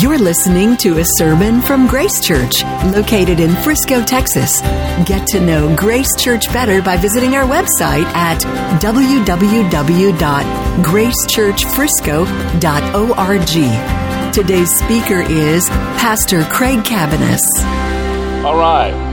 You're listening to a sermon from Grace Church, located in Frisco, Texas. Get to know Grace Church better by visiting our website at www.gracechurchfrisco.org. Today's speaker is Pastor Craig Cabaniss. All right.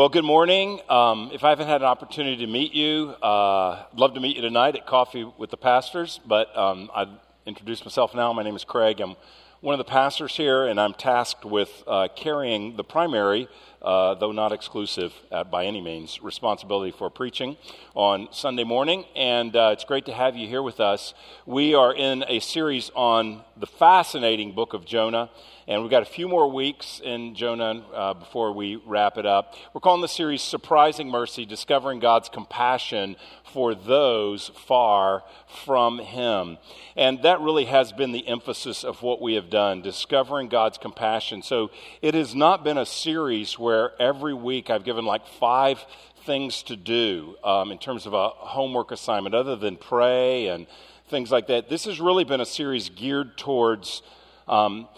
Well, good morning. Um, if I haven't had an opportunity to meet you, uh, I'd love to meet you tonight at Coffee with the Pastors. But um, I'd introduce myself now. My name is Craig. I'm one of the pastors here, and I'm tasked with uh, carrying the primary, uh, though not exclusive uh, by any means, responsibility for preaching on Sunday morning. And uh, it's great to have you here with us. We are in a series on the fascinating book of Jonah. And we've got a few more weeks in Jonah uh, before we wrap it up. We're calling the series Surprising Mercy Discovering God's Compassion for Those Far from Him. And that really has been the emphasis of what we have done, discovering God's compassion. So it has not been a series where every week I've given like five things to do um, in terms of a homework assignment, other than pray and things like that. This has really been a series geared towards. Um,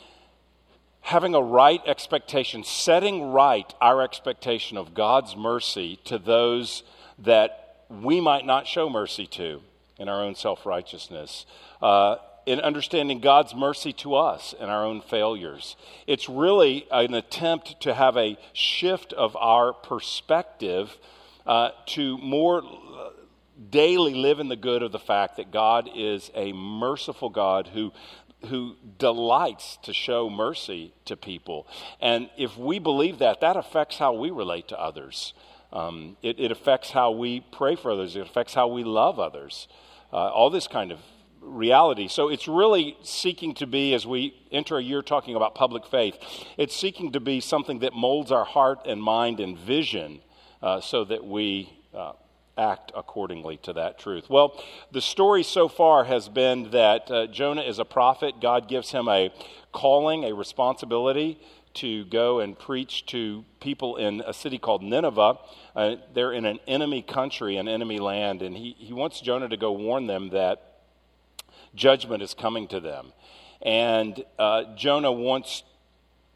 having a right expectation, setting right our expectation of God's mercy to those that we might not show mercy to in our own self righteousness. Uh, in understanding God's mercy to us and our own failures. It's really an attempt to have a shift of our perspective uh, to more daily live in the good of the fact that God is a merciful God who who delights to show mercy to people. And if we believe that, that affects how we relate to others. Um, it, it, affects how we pray for others, it affects how we love others. Uh, all this kind of reality. So it's really seeking to be, as we enter a year talking about public faith, it's seeking to be something that molds our heart and mind and vision uh, so that we uh, act accordingly to that truth. Well, the story so far has been that uh, Jonah is a prophet. God gives him a calling, a responsibility to go and preach to people in a city called Nineveh. Uh, they're in an enemy country, an enemy land, and he, he wants Jonah to go warn them that judgment is coming to them. And uh, Jonah wants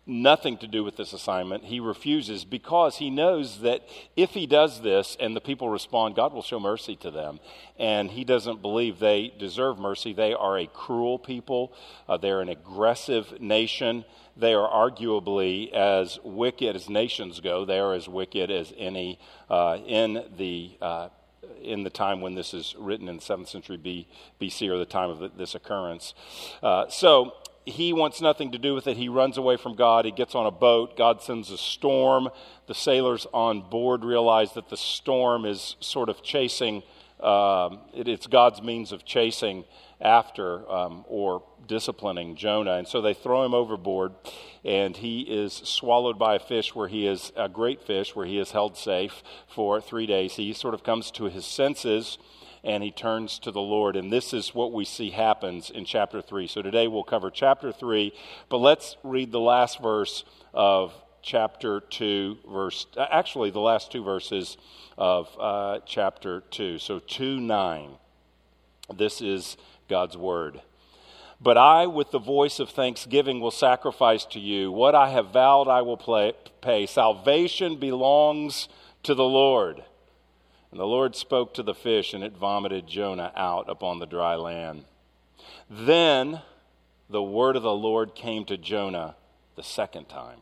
nothing to do with this assignment. He refuses because he knows that if he does this and the people respond, God will show mercy to them. And he doesn't believe they deserve mercy. They are a cruel people, uh, they're an aggressive nation. They are arguably as wicked as nations go. They are as wicked as any uh, in the uh, in the time when this is written in the 7th century B, BC or the time of this occurrence. Uh, so he wants nothing to do with it. He runs away from God. He gets on a boat. God sends a storm. The sailors on board realize that the storm is sort of chasing, um, it, it's God's means of chasing after um, or disciplining Jonah. And so they throw him overboard, and he is swallowed by a fish where he is a great fish, where he is held safe for three days. He sort of comes to his senses and he turns to the Lord. And this is what we see happens in chapter 3. So today we'll cover chapter 3, but let's read the last verse of chapter 2, verse, actually, the last two verses of uh, chapter 2. So 2 9. This is God's word. But I, with the voice of thanksgiving, will sacrifice to you. What I have vowed, I will pay. Salvation belongs to the Lord. And the Lord spoke to the fish, and it vomited Jonah out upon the dry land. Then the word of the Lord came to Jonah the second time,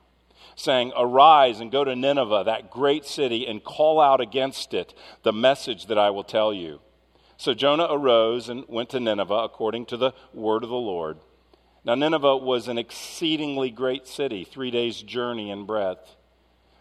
saying, Arise and go to Nineveh, that great city, and call out against it the message that I will tell you. So Jonah arose and went to Nineveh according to the word of the Lord. Now, Nineveh was an exceedingly great city, three days' journey in breadth.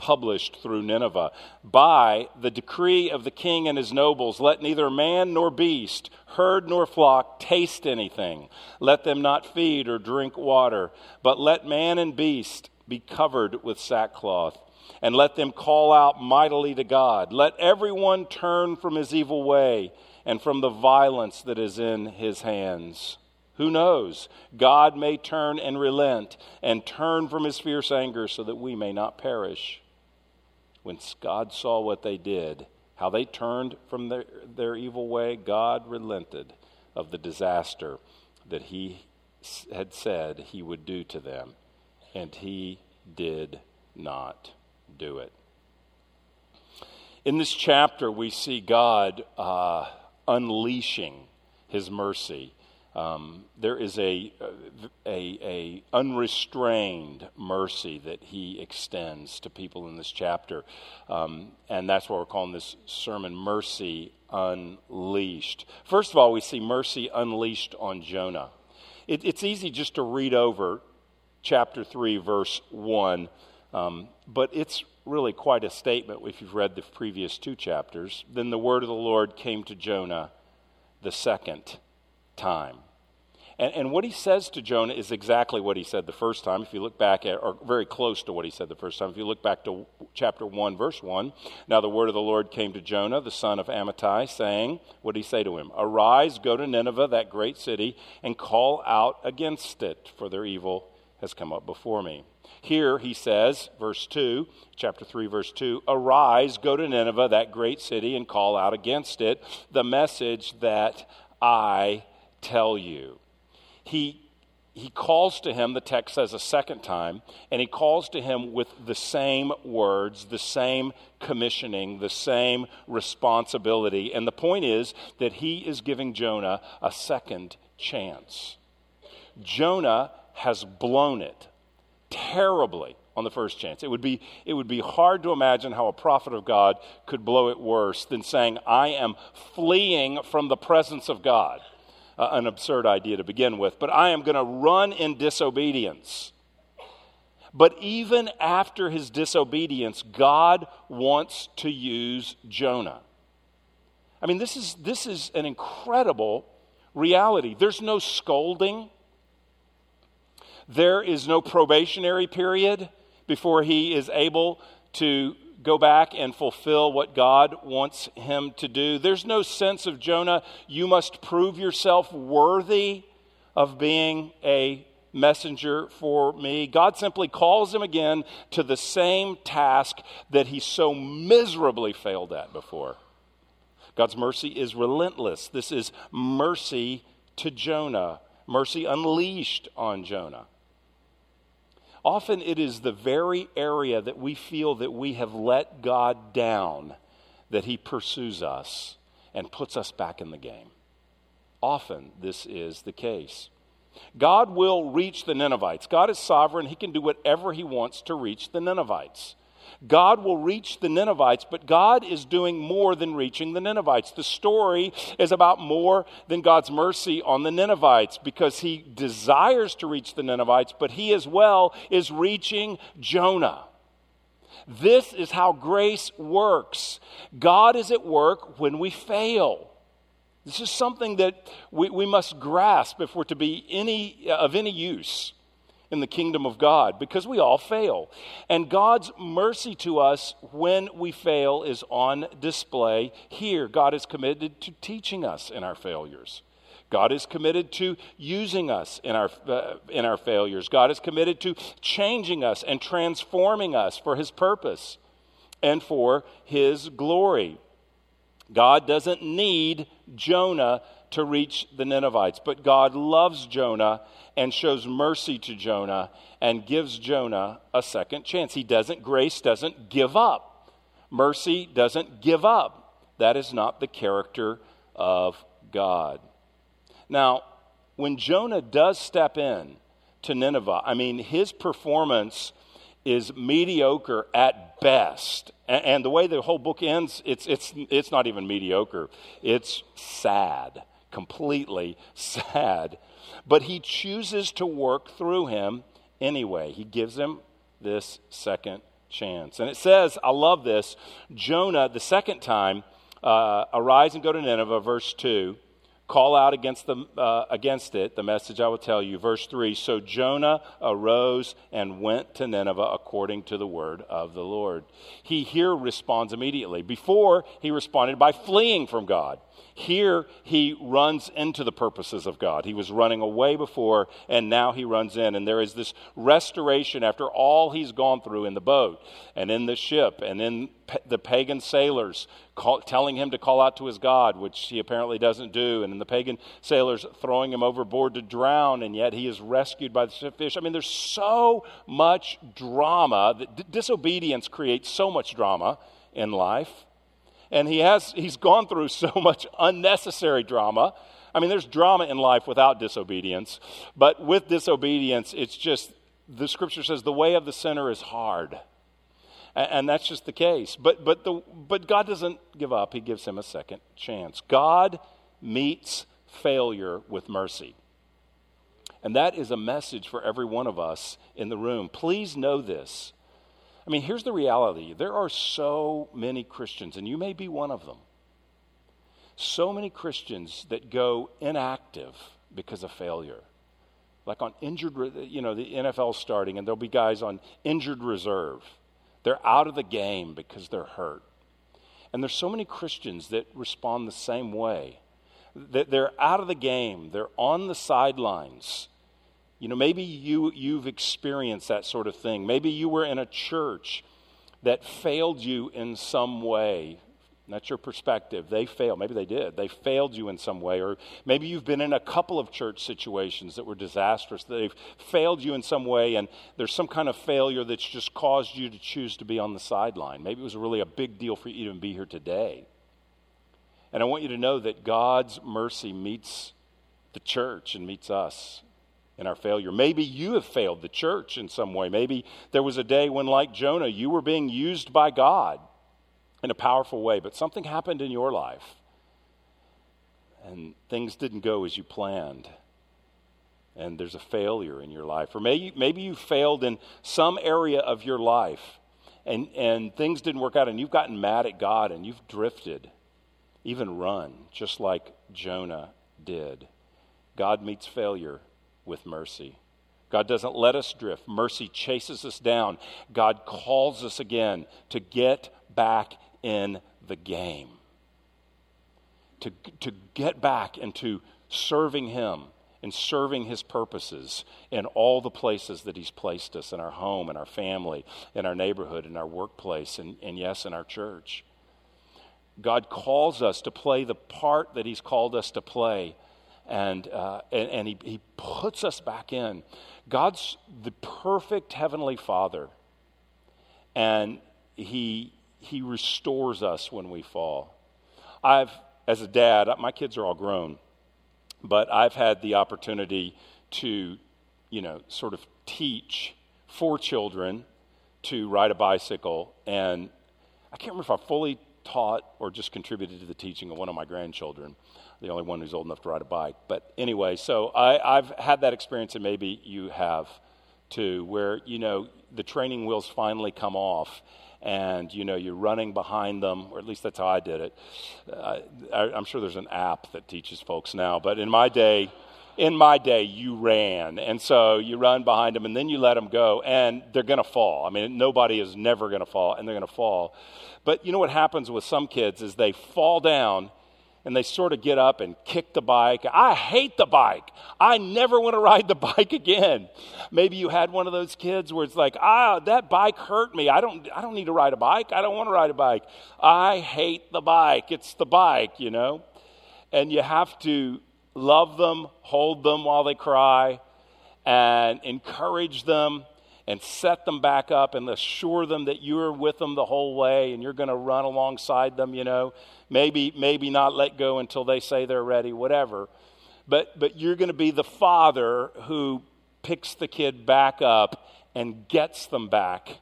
published through Nineveh. By the decree of the king and his nobles, let neither man nor beast, herd nor flock taste anything. Let them not feed or drink water, but let man and beast be covered with sackcloth. And let them call out mightily to God. Let everyone turn from his evil way and from the violence that is in his hands. Who knows? God may turn and relent and turn from his fierce anger so that we may not perish. When God saw what they did, how they turned from their, their evil way, God relented of the disaster that he had said he would do to them, and he did not do it. In this chapter, we see God uh, unleashing his mercy um, there is a, a, a, unrestrained mercy that he extends to people in this chapter. Um, and that's what we're calling this sermon, Mercy Unleashed. First of all, we see mercy unleashed on Jonah. It, it's easy just to read over chapter 3, verse 1, um, but it's really quite a statement if you've read the previous two chapters. Then the word of the Lord came to Jonah the second time. And, and what he says to Jonah is exactly what he said the first time. If you look back at, or very close to what he said the first time, if you look back to chapter 1, verse 1, now the word of the Lord came to Jonah, the son of Amittai, saying, What did he say to him? Arise, go to Nineveh, that great city, and call out against it, for their evil has come up before me. Here he says, verse 2, chapter 3, verse 2 Arise, go to Nineveh, that great city, and call out against it the message that I tell you. He, he calls to him, the text says a second time, and he calls to him with the same words, the same commissioning, the same responsibility. And the point is that he is giving Jonah a second chance. Jonah has blown it terribly on the first chance. It would be, it would be hard to imagine how a prophet of God could blow it worse than saying, I am fleeing from the presence of God uh, an absurd idea to begin with, but I am going to run in disobedience. But even after his disobedience, God wants to use Jonah. I mean, this is, this is an incredible reality. There's no scolding, there is no probationary period before he is able to go back and fulfill what God wants him to do. There's no sense of Jonah, you must prove yourself worthy of being a messenger for me. God simply calls him again to the same task that he so miserably failed at before. God's mercy is relentless. This is mercy to Jonah, mercy unleashed on Jonah. Often it is the very area that we feel that we have let God down that He pursues us and puts us back in the game. Often this is the case. God will reach the Ninevites. God is sovereign. He can do whatever He wants to reach the Ninevites. God will reach the Ninevites, but God is doing more than reaching the Ninevites. The story is about more than God's mercy on the Ninevites because he desires to reach the Ninevites, but he as well is reaching Jonah. This is how grace works. God is at work when we fail. This is something that we, we must grasp if we're to be any, of any use in the kingdom of God because we all fail. And God's mercy to us when we fail is on display here. God is committed to teaching us in our failures. God is committed to using us in our, uh, in our failures. God is committed to changing us and transforming us for His purpose and for His glory. God doesn't need Jonah to reach the Ninevites, but God loves Jonah and shows mercy to Jonah and gives Jonah a second chance. He doesn't, grace doesn't give up. Mercy doesn't give up. That is not the character of God. Now, when Jonah does step in to Nineveh, I mean, his performance is mediocre at best. And, and, the way the whole book ends, it's, it's, it's not even mediocre, it's sad, completely sad. But he chooses to work through him anyway. He gives him this second chance. And it says, I love this, Jonah, the second time, uh, arise and go to Nineveh, verse 2 call out against, the, uh, against it, the message I will tell you. Verse 3 So Jonah arose and went to Nineveh according to the word of the Lord. He here responds immediately. Before, he responded by fleeing from God. Here, he runs into the purposes of God. He was running away before, and now he runs in. And there is this restoration after all he's gone through in the boat and in the ship and in the pagan sailors call, telling him to call out to his God, which he apparently doesn't do, and in the pagan sailors throwing him overboard to drown, and yet he is rescued by the fish. I mean, there's so much drama. That disobedience creates so much drama in life. And he has, he's gone through so much unnecessary drama. I mean, there's drama in life without disobedience, but with disobedience, it's just, the scripture says, the way of the sinner is hard. And, and that's just the case. But, but, the, but God doesn't give up, He gives him a second chance. God meets failure with mercy. And that is a message for every one of us in the room. Please know this. I mean, here's the reality there are so many Christians, and you may be one of them, so many Christians that go inactive because of failure. Like on injured, you know, the NFL starting, and there'll be guys on injured reserve. They're out of the game because they're hurt. And there's so many Christians that respond the same way. That they're out of the game, they're on the sidelines you know, maybe you, you've experienced that sort of thing. Maybe you were in a church that failed you in some way. That's your perspective. They failed. Maybe they did. They failed you in some way. Or maybe you've been in a couple of church situations that were disastrous. They've failed you in some way, and there's some kind of failure that's just caused you to choose to be on the sideline. Maybe it was really a big deal for you to even be here today. And I want you to know that God's mercy meets the church and meets us in our failure. Maybe you have failed the church in some way. Maybe there was a day when, like Jonah, you were being used by God in a powerful way, but something happened in your life and things didn't go as you planned. And there's a failure in your life. Or maybe, maybe you failed in some area of your life and, and things didn't work out and you've gotten mad at God and you've drifted, even run, just like Jonah did. God meets failure with mercy. God doesn't let us drift. Mercy chases us down. God calls us again to get back in the game, to, to get back into serving Him and serving His purposes in all the places that He's placed us in our home, in our family, in our neighborhood, in our workplace, and, and yes, in our church. God calls us to play the part that He's called us to play and, uh, and, and he, he puts us back in. God's the perfect heavenly Father, and he, he restores us when we fall. I've, as a dad, my kids are all grown, but I've had the opportunity to, you know, sort of teach four children to ride a bicycle, and I can't remember if I fully taught or just contributed to the teaching of one of my grandchildren the only one who's old enough to ride a bike. But anyway, so I, I've had that experience, and maybe you have too, where, you know, the training wheels finally come off and you know you're running behind them or at least that's how i did it. Uh, I, i'm sure there's an app that teaches folks now but in my day in my day you ran. And so you run behind them and then you let them go and they're going to fall. I mean nobody is never going to fall and they're going to fall. But you know what happens with some kids is they fall down and they sort of get up and kick the bike. I hate the bike. I never want to ride the bike again. Maybe you had one of those kids where it's like, ah, that bike hurt me. I don't, I don't need to ride a bike. I don't want to ride a bike. I hate the bike. It's the bike, you know? And you have to love them, hold them while they cry, and encourage them and set them back up and assure them that you're with them the whole way and you're going to run alongside them, you know. Maybe, maybe not let go until they say they're ready, whatever. But, but you're going to be the father who picks the kid back up and gets them back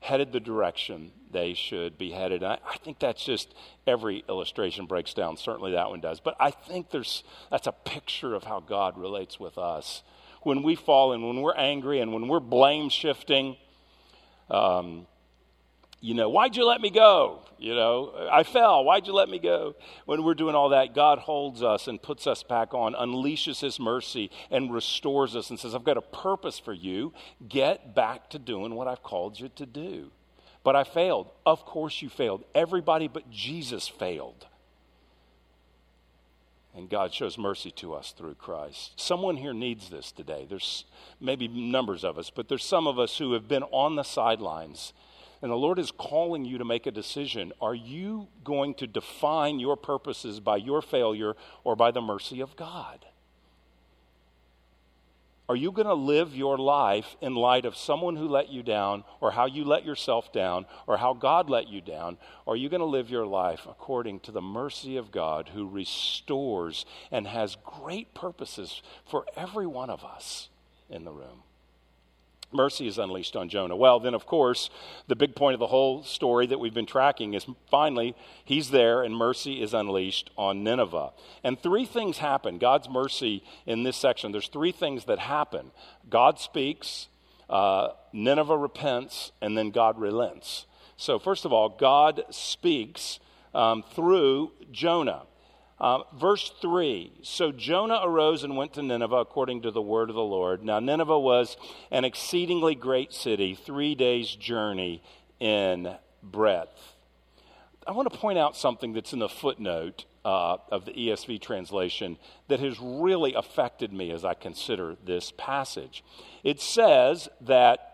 headed the direction they should be headed. I, I, think that's just every illustration breaks down. Certainly that one does. But I think there's that's a picture of how God relates with us when we fall and when we're angry and when we're blame shifting, um, you know, why'd you let me go? You know, I fell. Why'd you let me go? When we're doing all that, God holds us and puts us back on, unleashes His mercy, and restores us and says, I've got a purpose for you. Get back to doing what I've called you to do. But I failed. Of course, you failed. Everybody but Jesus failed. And God shows mercy to us through Christ. Someone here needs this today. There's maybe numbers of us, but there's some of us who have been on the sidelines and the Lord is calling you to make a decision. Are you going to define your purposes by your failure or by the mercy of God? Are you going to live your life in light of someone who let you down, or how you let yourself down, or how God let you down? Or are you going to live your life according to the mercy of God who restores and has great purposes for every one of us in the room? Mercy is unleashed on Jonah. Well, then, of course, the big point of the whole story that we've been tracking is finally he's there and mercy is unleashed on Nineveh. And three things happen. God's mercy in this section, there's three things that happen God speaks, uh, Nineveh repents, and then God relents. So, first of all, God speaks um, through Jonah. Uh, verse 3 So Jonah arose and went to Nineveh according to the word of the Lord. Now, Nineveh was an exceedingly great city, three days' journey in breadth. I want to point out something that's in the footnote uh, of the ESV translation that has really affected me as I consider this passage. It says that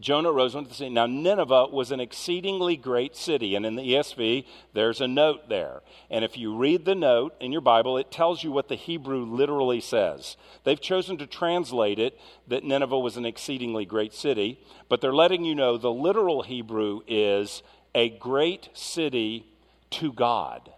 Jonah rose went to the sea. Now, Nineveh was an exceedingly great city. And in the ESV, there's a note there. And if you read the note in your Bible, it tells you what the Hebrew literally says. They've chosen to translate it that Nineveh was an exceedingly great city, but they're letting you know the literal Hebrew is a great city to God.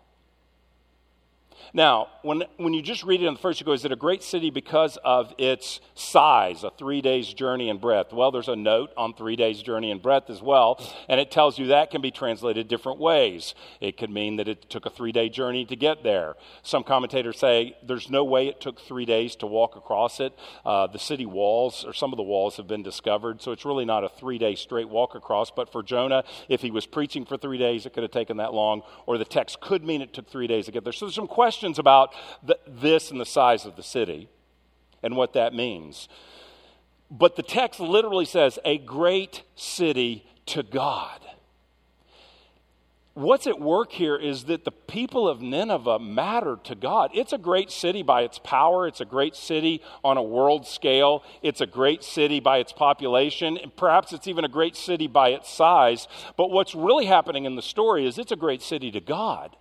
Now, when, when you just read it in the first, you go, is it a great city because of its size, a three days journey in breadth? Well, there's a note on three days journey in breadth as well, and it tells you that can be translated different ways. It could mean that it took a three day journey to get there. Some commentators say there's no way it took three days to walk across it. Uh, the city walls, or some of the walls, have been discovered, so it's really not a three day straight walk across. But for Jonah, if he was preaching for three days, it could have taken that long, or the text could mean it took three days to get there. So there's some questions questions about the, this and the size of the city and what that means. But the text literally says, a great city to God. What's at work here is that the people of Nineveh matter to God. It's a great city by its power. It's a great city on a world scale. It's a great city by its population. And perhaps it's even a great city by its size. But what's really happening in the story is it's a great city to God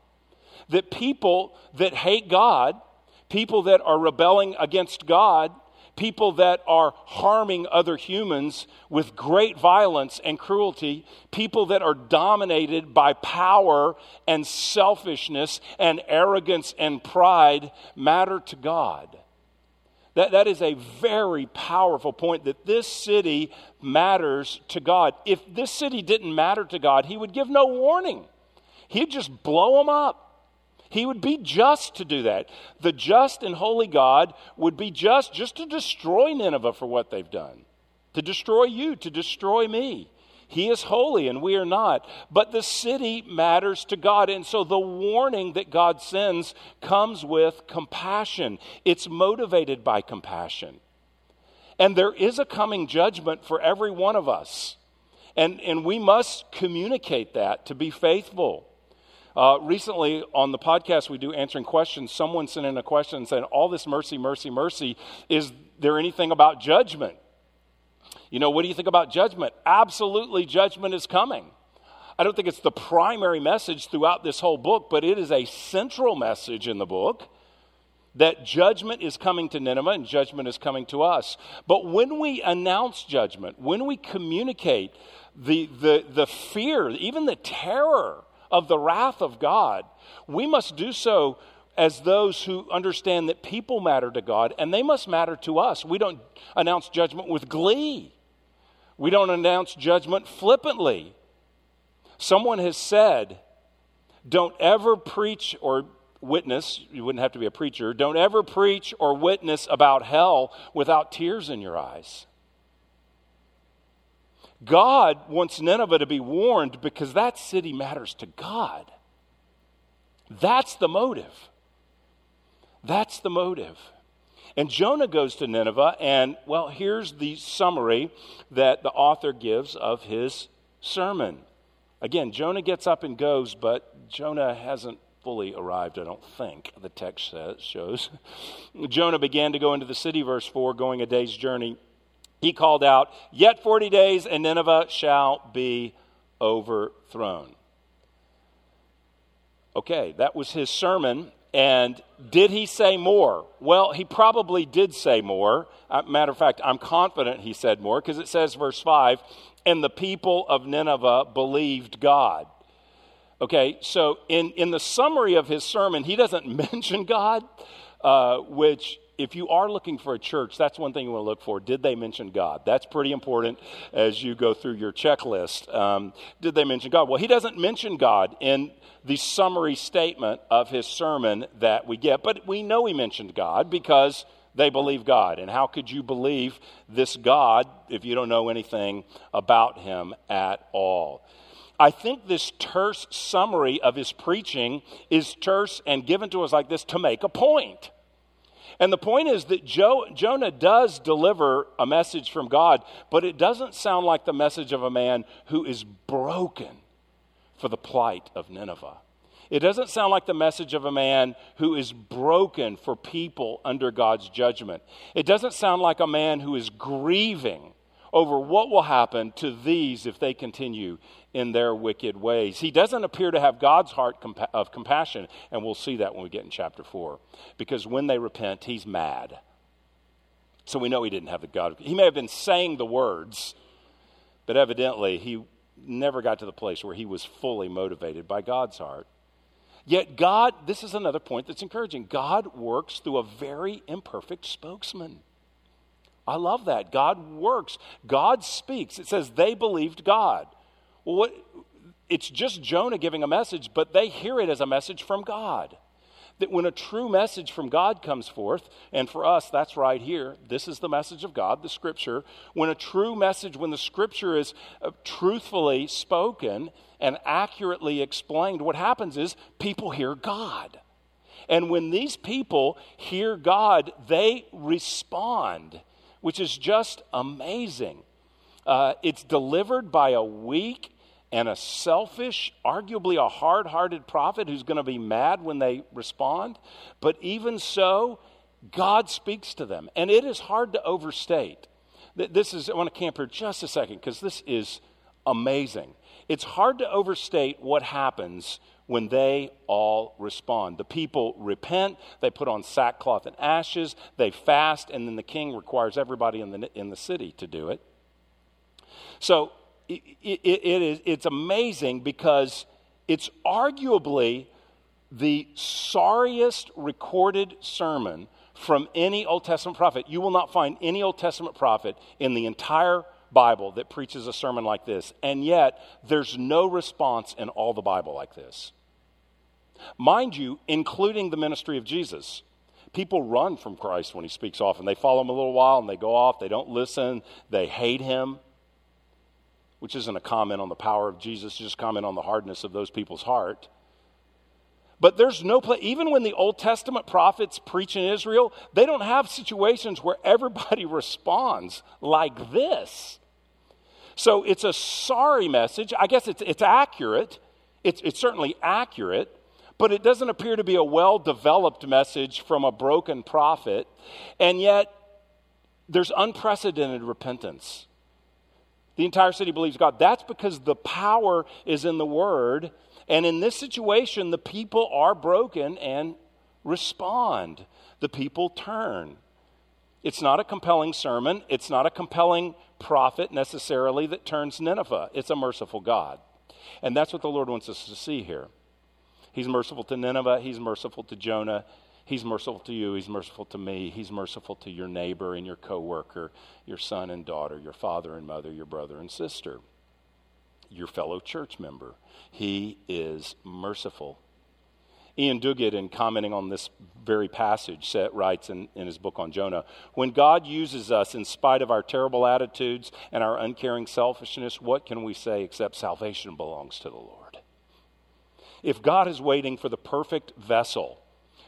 that people that hate God, people that are rebelling against God, people that are harming other humans with great violence and cruelty, people that are dominated by power and selfishness and arrogance and pride matter to God. That, that is a very powerful point that this city matters to God. If this city didn't matter to God, He would give no warning, He'd just blow them up. He would be just to do that. The just and holy God would be just just to destroy Nineveh for what they've done, to destroy you, to destroy me. He is holy and we are not. But the city matters to God. And so the warning that God sends comes with compassion, it's motivated by compassion. And there is a coming judgment for every one of us. And, and we must communicate that to be faithful. Uh, recently, on the podcast we do answering questions, someone sent in a question saying, All this mercy, mercy, mercy, is there anything about judgment? You know, what do you think about judgment? Absolutely, judgment is coming. I don't think it's the primary message throughout this whole book, but it is a central message in the book that judgment is coming to Nineveh and judgment is coming to us. But when we announce judgment, when we communicate the, the, the fear, even the terror of the wrath of God, we must do so as those who understand that people matter to God and they must matter to us. We don't announce judgment with glee, we don't announce judgment flippantly. Someone has said, don't ever preach or witness, you wouldn't have to be a preacher, don't ever preach or witness about hell without tears in your eyes. God wants Nineveh to be warned because that city matters to God. That's the motive. That's the motive. And Jonah goes to Nineveh, and well, here's the summary that the author gives of his sermon. Again, Jonah gets up and goes, but Jonah hasn't fully arrived, I don't think, the text says, shows. Jonah began to go into the city, verse 4, going a day's journey. He called out, Yet 40 days, and Nineveh shall be overthrown. Okay, that was his sermon. And did he say more? Well, he probably did say more. Uh, matter of fact, I'm confident he said more because it says, verse 5, and the people of Nineveh believed God. Okay, so in, in the summary of his sermon, he doesn't mention God, uh, which, if you are looking for a church, that's one thing you want to look for. Did they mention God? That's pretty important as you go through your checklist. Um, did they mention God? Well, he doesn't mention God in the summary statement of his sermon that we get, but we know he mentioned God because they believe God. And how could you believe this God if you don't know anything about him at all? I think this terse summary of his preaching is terse and given to us like this to make a point. And the point is that jo- Jonah does deliver a message from God, but it doesn't sound like the message of a man who is broken for the plight of Nineveh. It doesn't sound like the message of a man who is broken for people under God's judgment. It doesn't sound like a man who is grieving over what will happen to these if they continue in their wicked ways. He doesn't appear to have God's heart of compassion, and we'll see that when we get in chapter 4. Because when they repent, he's mad. So we know he didn't have the God. He may have been saying the words, but evidently he never got to the place where he was fully motivated by God's heart. Yet, God, this is another point that's encouraging. God works through a very imperfect spokesman. I love that. God works. God speaks. It says they believed God. Well, what, it's just Jonah giving a message, but they hear it as a message from God that when a true message from God comes forth, and for us, that's right here, this is the message of God, the scripture. When a true message, when the scripture is uh, truthfully spoken and accurately explained, what happens is people hear God. And when these people hear God, they respond, which is just amazing. Uh, it's delivered by a weak and a selfish, arguably a hard hearted prophet who's going to be mad when they respond. But even so, God speaks to them. And it is hard to overstate. This is, I want to camp here just a second because this is amazing. It's hard to overstate what happens when they all respond. The people repent, they put on sackcloth and ashes, they fast, and then the king requires everybody in the, in the city to do it. So it, it, it is, it's amazing because it's arguably the sorriest recorded sermon from any Old Testament prophet. You will not find any Old Testament prophet in the entire Bible that preaches a sermon like this. And yet, there's no response in all the Bible like this. Mind you, including the ministry of Jesus. People run from Christ when he speaks off, and they follow him a little while and they go off. They don't listen. They hate him which isn't a comment on the power of Jesus, just comment on the hardness of those people's heart. But there's no place, even when the Old Testament prophets preach in Israel, they don't have situations where everybody responds like this. So it's a sorry message. I guess it's, it's accurate. It's, it's certainly accurate, but it doesn't appear to be a well developed message from a broken prophet. And yet, there's unprecedented repentance. The entire city believes God. That's because the power is in the word. And in this situation, the people are broken and respond. The people turn. It's not a compelling sermon. It's not a compelling prophet necessarily that turns Nineveh. It's a merciful God. And that's what the Lord wants us to see here. He's merciful to Nineveh, He's merciful to Jonah, He's merciful to you. He's merciful to me. He's merciful to your neighbor and your coworker, your son and daughter, your father and mother, your brother and sister, your fellow church member. He is merciful. Ian Duguid, in commenting on this very passage, writes in, in his book on Jonah When God uses us in spite of our terrible attitudes and our uncaring selfishness, what can we say except salvation belongs to the Lord? If God is waiting for the perfect vessel,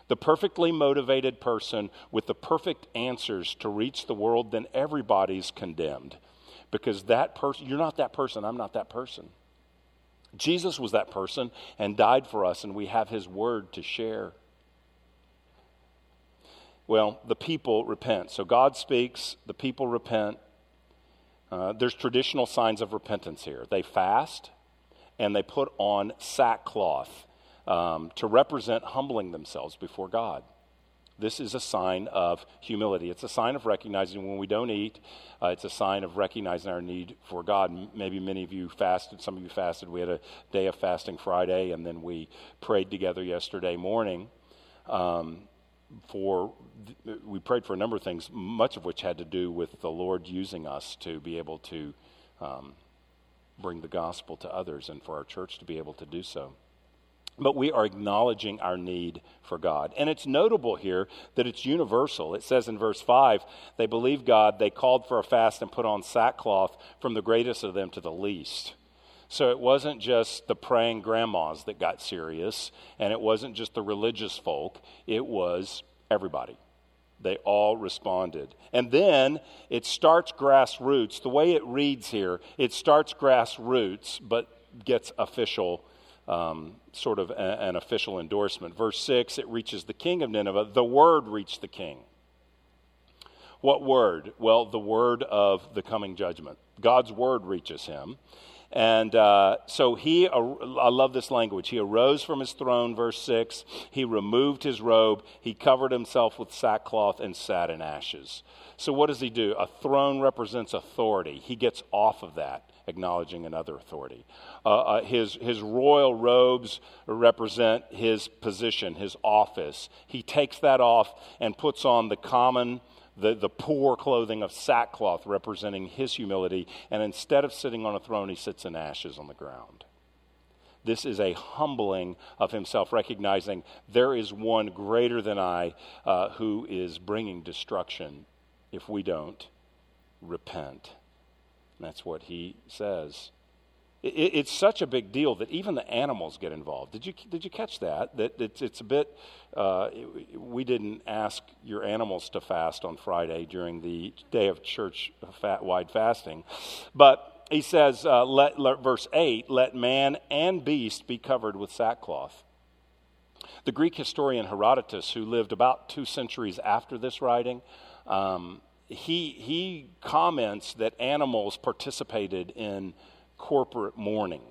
the perfectly motivated person with the perfect answers to reach the world, then everybody's condemned. Because that person, you're not that person, I'm not that person. Jesus was that person and died for us, and we have his word to share. Well, the people repent. So God speaks, the people repent. Uh, there's traditional signs of repentance here. They fast and they put on sackcloth um, to represent humbling themselves before God. This is a sign of humility. It's a sign of recognizing when we don't eat. Uh, it's a sign of recognizing our need for God. Maybe many of you fasted. Some of you fasted. We had a day of fasting Friday, and then we prayed together yesterday morning. Um, for we prayed for a number of things, much of which had to do with the Lord using us to be able to um, bring the gospel to others, and for our church to be able to do so but we are acknowledging our need for God. And it's notable here that it's universal. It says in verse 5 they believed God, they called for a fast and put on sackcloth from the greatest of them to the least. So it wasn't just the praying grandmas that got serious, and it wasn't just the religious folk, it was everybody. They all responded. And then it starts grassroots. The way it reads here, it starts grassroots, but gets official um, sort of a, an official endorsement. Verse 6 it reaches the king of Nineveh. The word reached the king. What word? Well, the word of the coming judgment. God's word reaches him. And uh, so he, I love this language. He arose from his throne, verse 6. He removed his robe. He covered himself with sackcloth and sat in ashes. So what does he do? A throne represents authority. He gets off of that acknowledging another authority. Uh, uh, his, his royal robes represent his position, his office. He takes that off and puts on the common, the, the poor clothing of sackcloth, representing his humility. And instead of sitting on a throne, he sits in ashes on the ground. This is a humbling of himself, recognizing there is one greater than I uh, who is bringing destruction if we don't repent. That's what he says. It, it's such a big deal that even the animals get involved. Did you, did you catch that? That it's, it's a bit, uh, we didn't ask your animals to fast on Friday during the day of church wide fasting. But he says, uh, let, let, verse 8, let man and beast be covered with sackcloth. The Greek historian Herodotus, who lived about two centuries after this writing, um, he, he comments that animals participated in corporate mourning,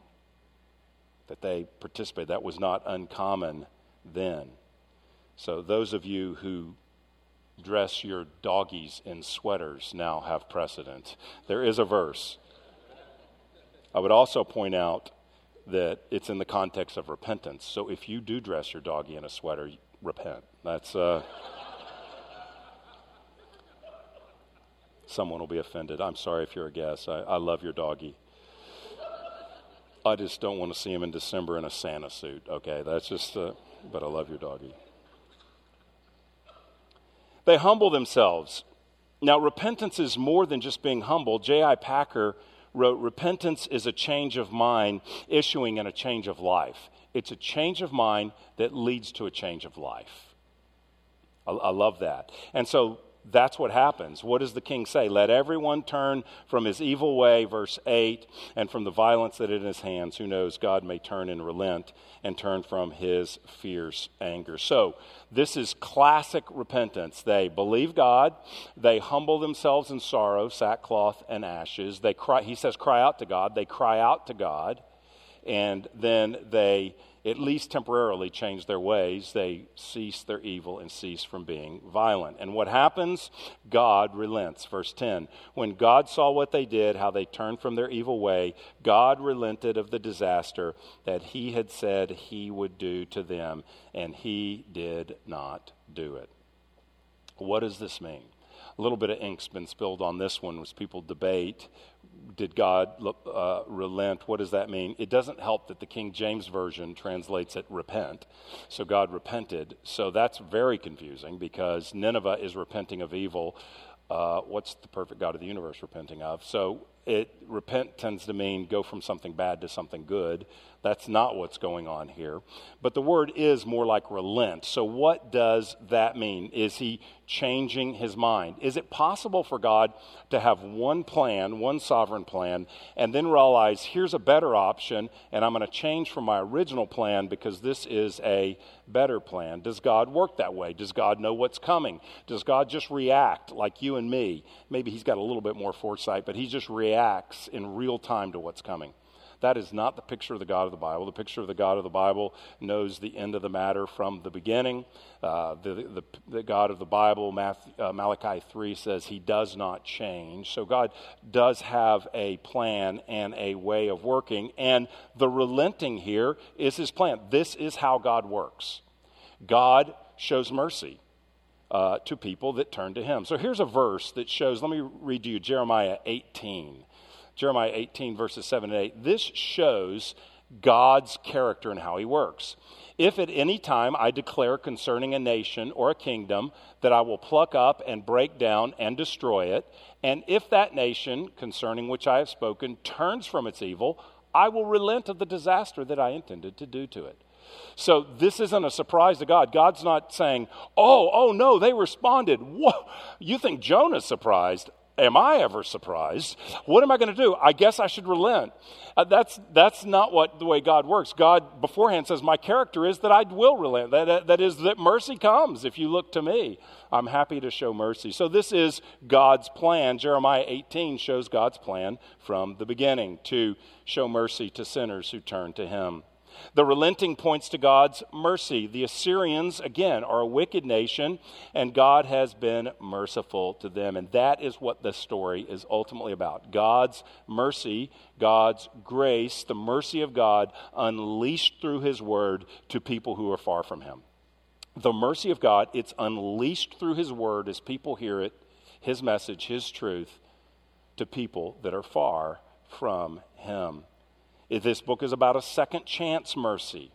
that they participated. That was not uncommon then. So, those of you who dress your doggies in sweaters now have precedent. There is a verse. I would also point out that it's in the context of repentance. So, if you do dress your doggie in a sweater, repent. That's. Uh, someone will be offended. I'm sorry if you're a guest. I, I love your doggy. I just don't want to see him in December in a Santa suit. Okay, that's just, uh, but I love your doggy. They humble themselves. Now, repentance is more than just being humble. J.I. Packer wrote, Repentance is a change of mind issuing in a change of life. It's a change of mind that leads to a change of life. I, I love that. And so that's what happens. What does the king say? Let everyone turn from his evil way, verse 8, and from the violence that is in his hands. Who knows, God may turn and relent and turn from his fierce anger. So, this is classic repentance. They believe God, they humble themselves in sorrow, sackcloth and ashes. They cry, he says, cry out to God. They cry out to God, and then they at least temporarily change their ways. They cease their evil and cease from being violent. And what happens? God relents. Verse 10 When God saw what they did, how they turned from their evil way, God relented of the disaster that he had said he would do to them, and he did not do it. What does this mean? a little bit of ink's been spilled on this one as people debate did God uh, relent? What does that mean? It doesn't help that the King James Version translates it repent. So God repented. So that's very confusing because Nineveh is repenting of evil. Uh, what's the perfect God of the universe repenting of? So it repent tends to mean go from something bad to something good. That's not what's going on here. But the word is more like relent. So, what does that mean? Is he changing his mind? Is it possible for God to have one plan, one sovereign plan, and then realize here's a better option, and I'm going to change from my original plan because this is a better plan? Does God work that way? Does God know what's coming? Does God just react like you and me? Maybe he's got a little bit more foresight, but he just reacts in real time to what's coming. That is not the picture of the God of the Bible. The picture of the God of the Bible knows the end of the matter from the beginning. Uh, the, the, the, God of the Bible, Matthew, uh, Malachi 3 says he does not change. So God does have a plan and a way of working. And the relenting here is his plan. This is how God works. God shows mercy. Uh, to people that turn to him. So here's a verse that shows, let me read to you Jeremiah 18. Jeremiah 18, verses 7 and 8. This shows God's character and how he works. If at any time I declare concerning a nation or a kingdom that I will pluck up and break down and destroy it, and if that nation concerning which I have spoken turns from its evil, I will relent of the disaster that I intended to do to it. So this isn't a surprise to God. God's not saying, "Oh, oh no, they responded." Whoa. You think Jonah's surprised? Am I ever surprised? What am I going to do? I guess I should relent. Uh, that's, that's not what the way God works. God beforehand says, My character is that I will relent. That, that, that is, that mercy comes if you look to me. I'm happy to show mercy. So, this is God's plan. Jeremiah 18 shows God's plan from the beginning to show mercy to sinners who turn to Him. The relenting points to God's mercy. The Assyrians, again, are a wicked nation, and God has been merciful to them. And that is what the story is ultimately about God's mercy, God's grace, the mercy of God unleashed through His word to people who are far from Him. The mercy of God, it's unleashed through His word as people hear it, His message, His truth, to people that are far from Him. This book is about a second chance mercy.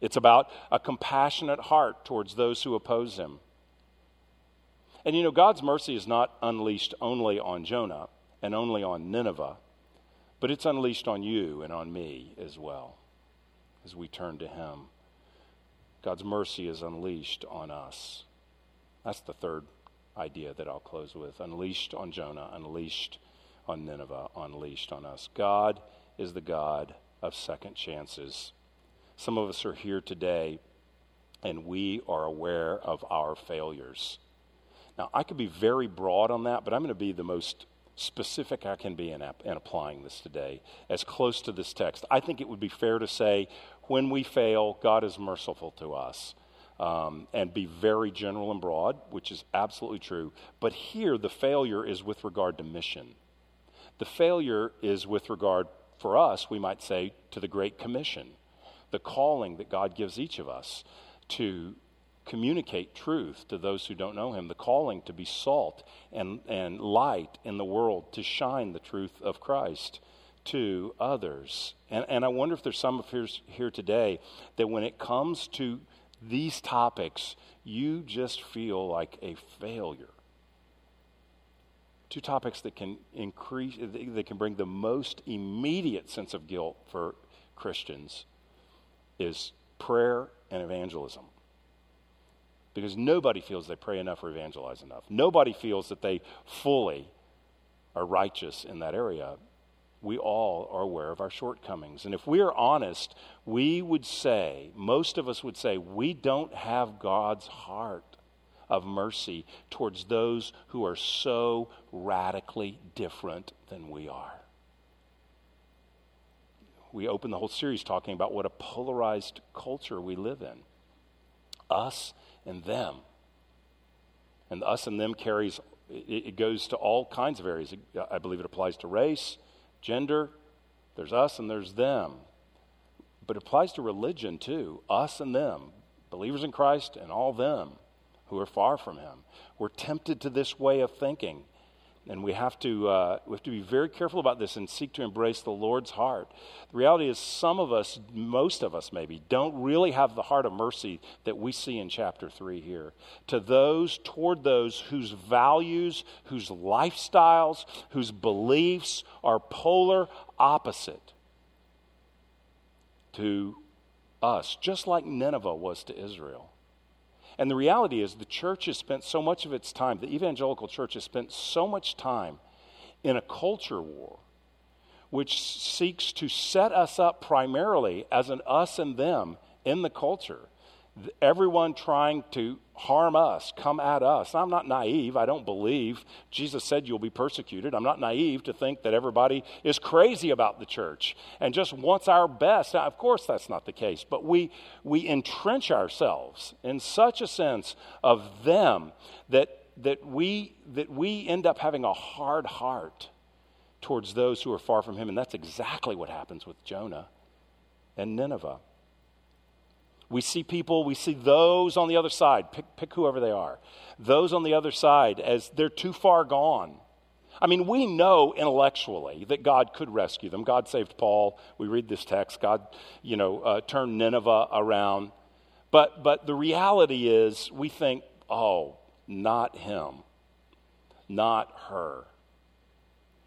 It's about a compassionate heart towards those who oppose him. And you know, God's mercy is not unleashed only on Jonah and only on Nineveh, but it's unleashed on you and on me as well as we turn to him. God's mercy is unleashed on us. That's the third idea that I'll close with unleashed on Jonah, unleashed on Nineveh, unleashed on us. God is the God of second chances. Some of us are here today and we are aware of our failures. Now, I could be very broad on that, but I'm going to be the most specific I can be in, in, applying this today, as close to this text. I think it would be fair to say when we fail, God is merciful to us. Um, and be very general and broad, which is absolutely true. But here, the failure is with regard to mission. The failure is with regard for us, we might say, to the Great Commission, the calling that God gives each of us to communicate truth to those who don't know Him, the calling to be salt and, and light in the world, to shine the truth of Christ to others. And, and I wonder if there's some of here, here today that when it comes to these topics, you just feel like a failure two topics that can increase, that can bring the most immediate sense of guilt for Christians is prayer and evangelism. Because nobody feels they pray enough or evangelize enough. Nobody feels that they fully are righteous in that area. We all are aware of our shortcomings. And if we are honest, we would say, most of us would say, we don't have God's heart of mercy towards those who are so radically different than we are. We open the whole series talking about what a polarized culture we live in us and them. And us and them carries, it, goes to all kinds of areas. I believe it applies to race, gender, there's us and there's them. But it applies to religion too us and them, believers in Christ and all them who are far from him. We're tempted to this way of thinking. And we have, to, uh, we have to be very careful about this and seek to embrace the Lord's heart. The reality is, some of us, most of us maybe, don't really have the heart of mercy that we see in chapter 3 here. To those, toward those whose values, whose lifestyles, whose beliefs are polar opposite to us, just like Nineveh was to Israel. And the reality is, the church has spent so much of its time, the evangelical church has spent so much time in a culture war which seeks to set us up primarily as an us and them in the culture. Everyone trying to harm us, come at us. I'm not naive. I don't believe Jesus said you'll be persecuted. I'm not naive to think that everybody is crazy about the church and just wants our best. Now, of course, that's not the case, but we, we entrench ourselves in such a sense of them that, that, we, that we end up having a hard heart towards those who are far from Him. And that's exactly what happens with Jonah and Nineveh. We see people, we see those on the other side, pick, pick whoever they are, those on the other side as they're too far gone. I mean, we know intellectually that God could rescue them. God saved Paul. We read this text. God, you know, uh, turned Nineveh around. But, but the reality is, we think, oh, not him, not her.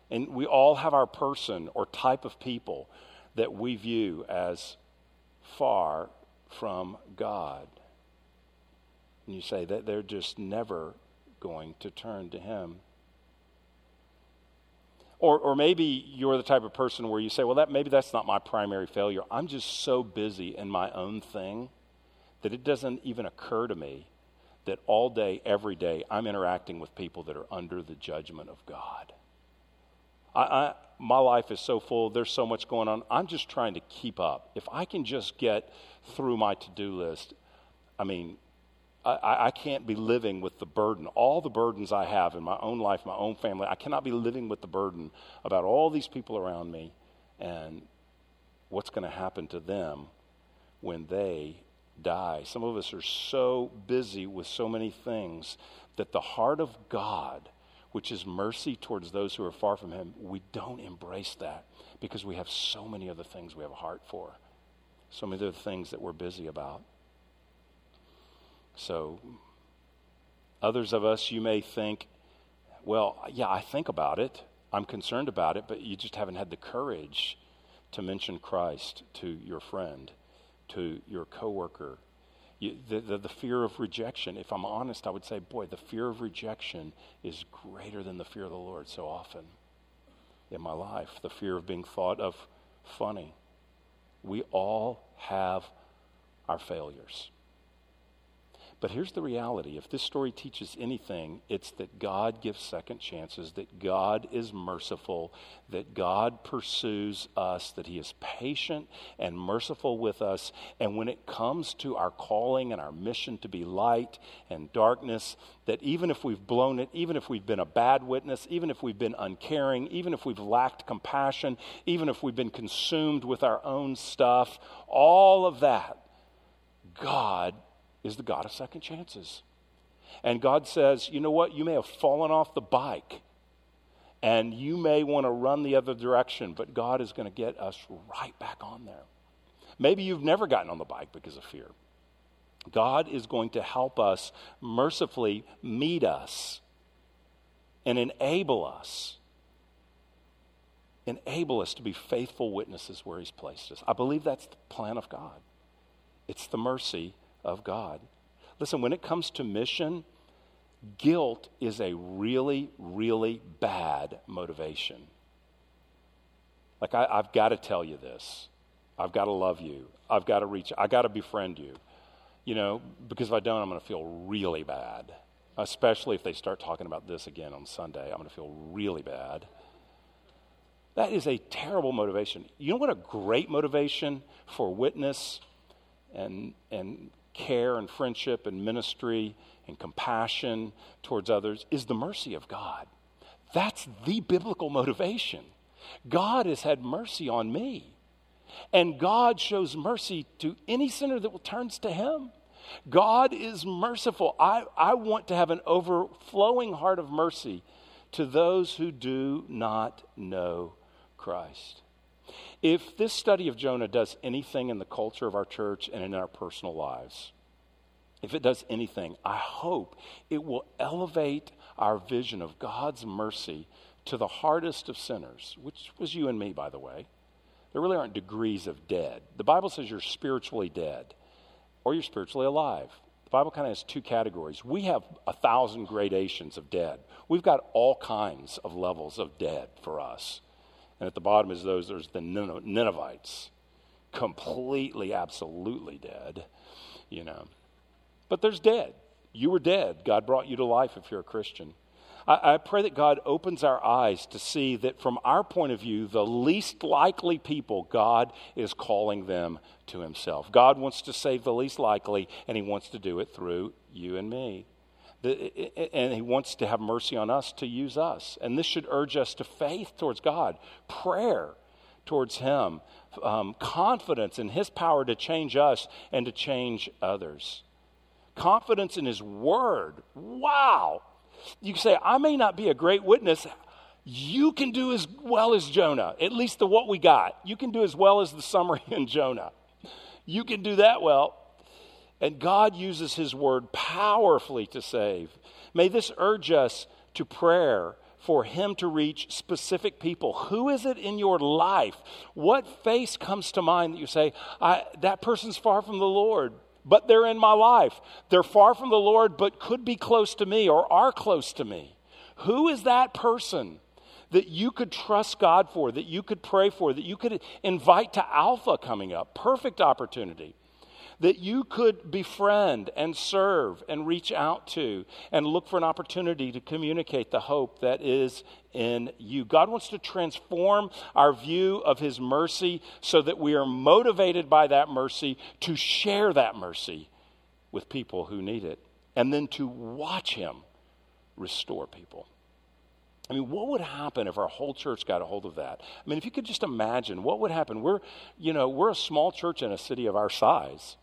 And we all have our person or type of people that we view as far from God. And you say that they're just never going to turn to Him. Or, or maybe you're the type of person where you say, well, that, maybe that's not my primary failure. I'm just so busy in my own thing that it doesn't even occur to me that all day, every day, I'm interacting with people that are under the judgment of God. I, I, my life is so full, there's so much going on. I'm just trying to keep up. If I can just get through my to do list, I mean, I, I, can't be living with the burden, all the burdens I have in my own life, my own family. I cannot be living with the burden about all these people around me and what's going to happen to them when they die. Some of us are so busy with so many things that the heart of God which is mercy towards those who are far from Him, we don't embrace that because we have so many other things we have a heart for, so many other things that we're busy about. So, others of us, you may think, well, yeah, I think about it, I'm concerned about it, but you just haven't had the courage to mention Christ to your friend, to your coworker, you, the, the, the, fear of rejection, if I'm honest, I would say, boy, the fear of rejection is greater than the fear of the Lord so often in my life. The fear of being thought of funny. We all have our failures. But here's the reality if this story teaches anything, it's that God gives second chances, that God is merciful, that God pursues us, that He is patient and merciful with us. And when it comes to our calling and our mission to be light and darkness, that even if we've blown it, even if we've been a bad witness, even if we've been uncaring, even if we've lacked compassion, even if we've been consumed with our own stuff, all of that, God is the God of second chances. And God says, you know what? You may have fallen off the bike and you may want to run the other direction, but God is going to get us right back on there. Maybe you've never gotten on the bike because of fear. God is going to help us mercifully meet us and enable us. Enable us to be faithful witnesses where He's placed us. I believe that's the plan of God. It's the mercy of God. Listen, when it comes to mission, guilt is a really, really bad motivation. Like, I, have got to tell you this. I've got to love you. I've got to reach, I've got to befriend you. You know, because if I don't, I'm going to feel really bad. Especially if they start talking about this again on Sunday. I'm going to feel really bad. That is a terrible motivation. You know what a great motivation for witness and, and care and friendship and ministry and compassion towards others is the mercy of God. That's the biblical motivation. God has had mercy on me. And God shows mercy to any sinner that turns to him. God is merciful. I, I want to have an overflowing heart of mercy to those who do not know Christ. If this study of Jonah does anything in the culture of our church and in our personal lives, if it does anything, I hope it will elevate our vision of God's mercy to the hardest of sinners, which was you and me, by the way. There really aren't degrees of dead. The Bible says you're spiritually dead or you're spiritually alive. The Bible kind of has two categories. We have a thousand gradations of dead. We've got all kinds of levels of dead for us. And at the bottom is those, there's the Ninevites, completely, absolutely dead, you know. But there's dead. You were dead. God brought you to life if you're a Christian. I, I, pray that God opens our eyes to see that from our point of view, the least likely people, God is calling them to Himself. God wants to save the least likely, and He wants to do it through you and me. And He wants to have mercy on us to use us. And this should urge us to faith towards God, prayer towards Him, um, confidence in His power to change us and to change others. Confidence in His Word. Wow! You can say, I may not be a great witness. You can do as well as Jonah, at least the what we got. You can do as well as the summary in Jonah. You can do that well. And God uses His word powerfully to save. May this urge us to prayer for Him to reach specific people. Who is it in your life? What face comes to mind that you say, that person's far from the Lord? but they're in my life. They're far from the Lord, but could be close to me or are close to me. Who is that person that you could trust God for, that you could pray for, that you could invite to Alpha coming up? Perfect opportunity that you could befriend and serve and reach out to and look for an opportunity to communicate the hope that is in you. God wants to transform our view of His mercy so that we are motivated by that mercy to share that mercy with people who need it and then to watch Him restore people. I mean, what would happen if our whole church got a hold of that? I mean, if you could just imagine what would happen. We're, you know, we're a small church in a city of our size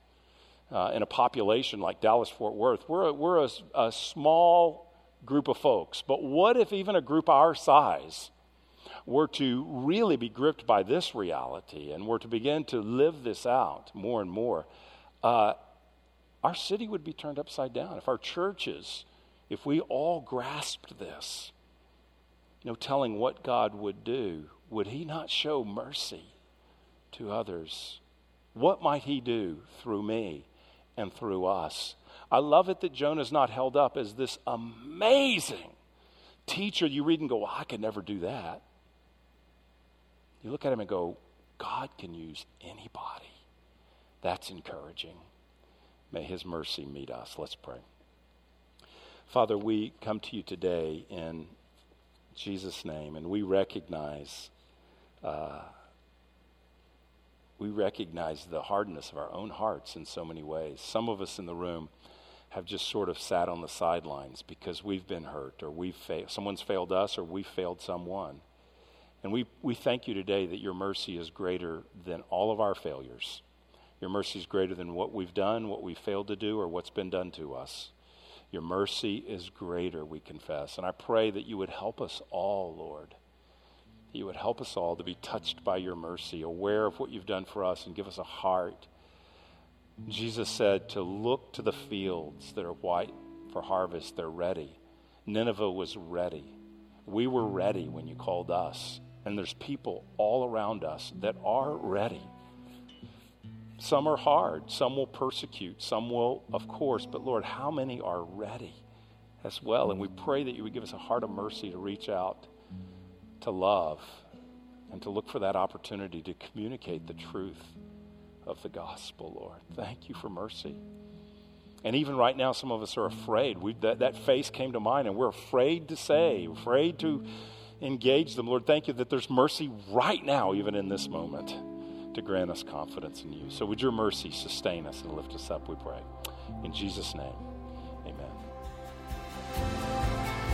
uh, in a population like Dallas Fort Worth, we're, a, we're a, a small group of folks. But what if even a group our size were to really be gripped by this reality and were to begin to live this out more and more? Uh, our city would be turned upside down. If our churches, if we all grasped this, no telling what God would do, would He not show mercy to others? What might He do through me? And through us. I love it that Jonah's not held up as this amazing teacher you read and go, well, I could never do that. You look at him and go, God can use anybody. That's encouraging. May his mercy meet us. Let's pray. Father, we come to you today in Jesus' name, and we recognize uh, we recognize the hardness of our own hearts in so many ways. Some of us in the room have just sort of sat on the sidelines because we've been hurt or we've failed. Someone's failed us or we've failed someone. And we, we thank you today that your mercy is greater than all of our failures. Your mercy is greater than what we've done, what we've failed to do, or what's been done to us. Your mercy is greater, we confess. And I pray that you would help us all, Lord you would help us all to be touched by your mercy, aware of what you've done for us, and give us a heart. Jesus said to look to the fields that are white for harvest, they're ready. Nineveh was ready. We were ready when you called us. And there's people all around us that are ready. Some are hard, some will persecute, some will, of course, but Lord, how many are ready as well? And we pray that you would give us a heart of mercy to reach out to love and to look for that opportunity to communicate the truth of the gospel, Lord. Thank you for mercy. And even right now, some of us are afraid. We, that, that face came to mind, and we're afraid to say, afraid to engage them. Lord, thank you that there's mercy right now, even in this moment, to grant us confidence in you. So would your mercy sustain us and lift us up, we pray. In Jesus' name,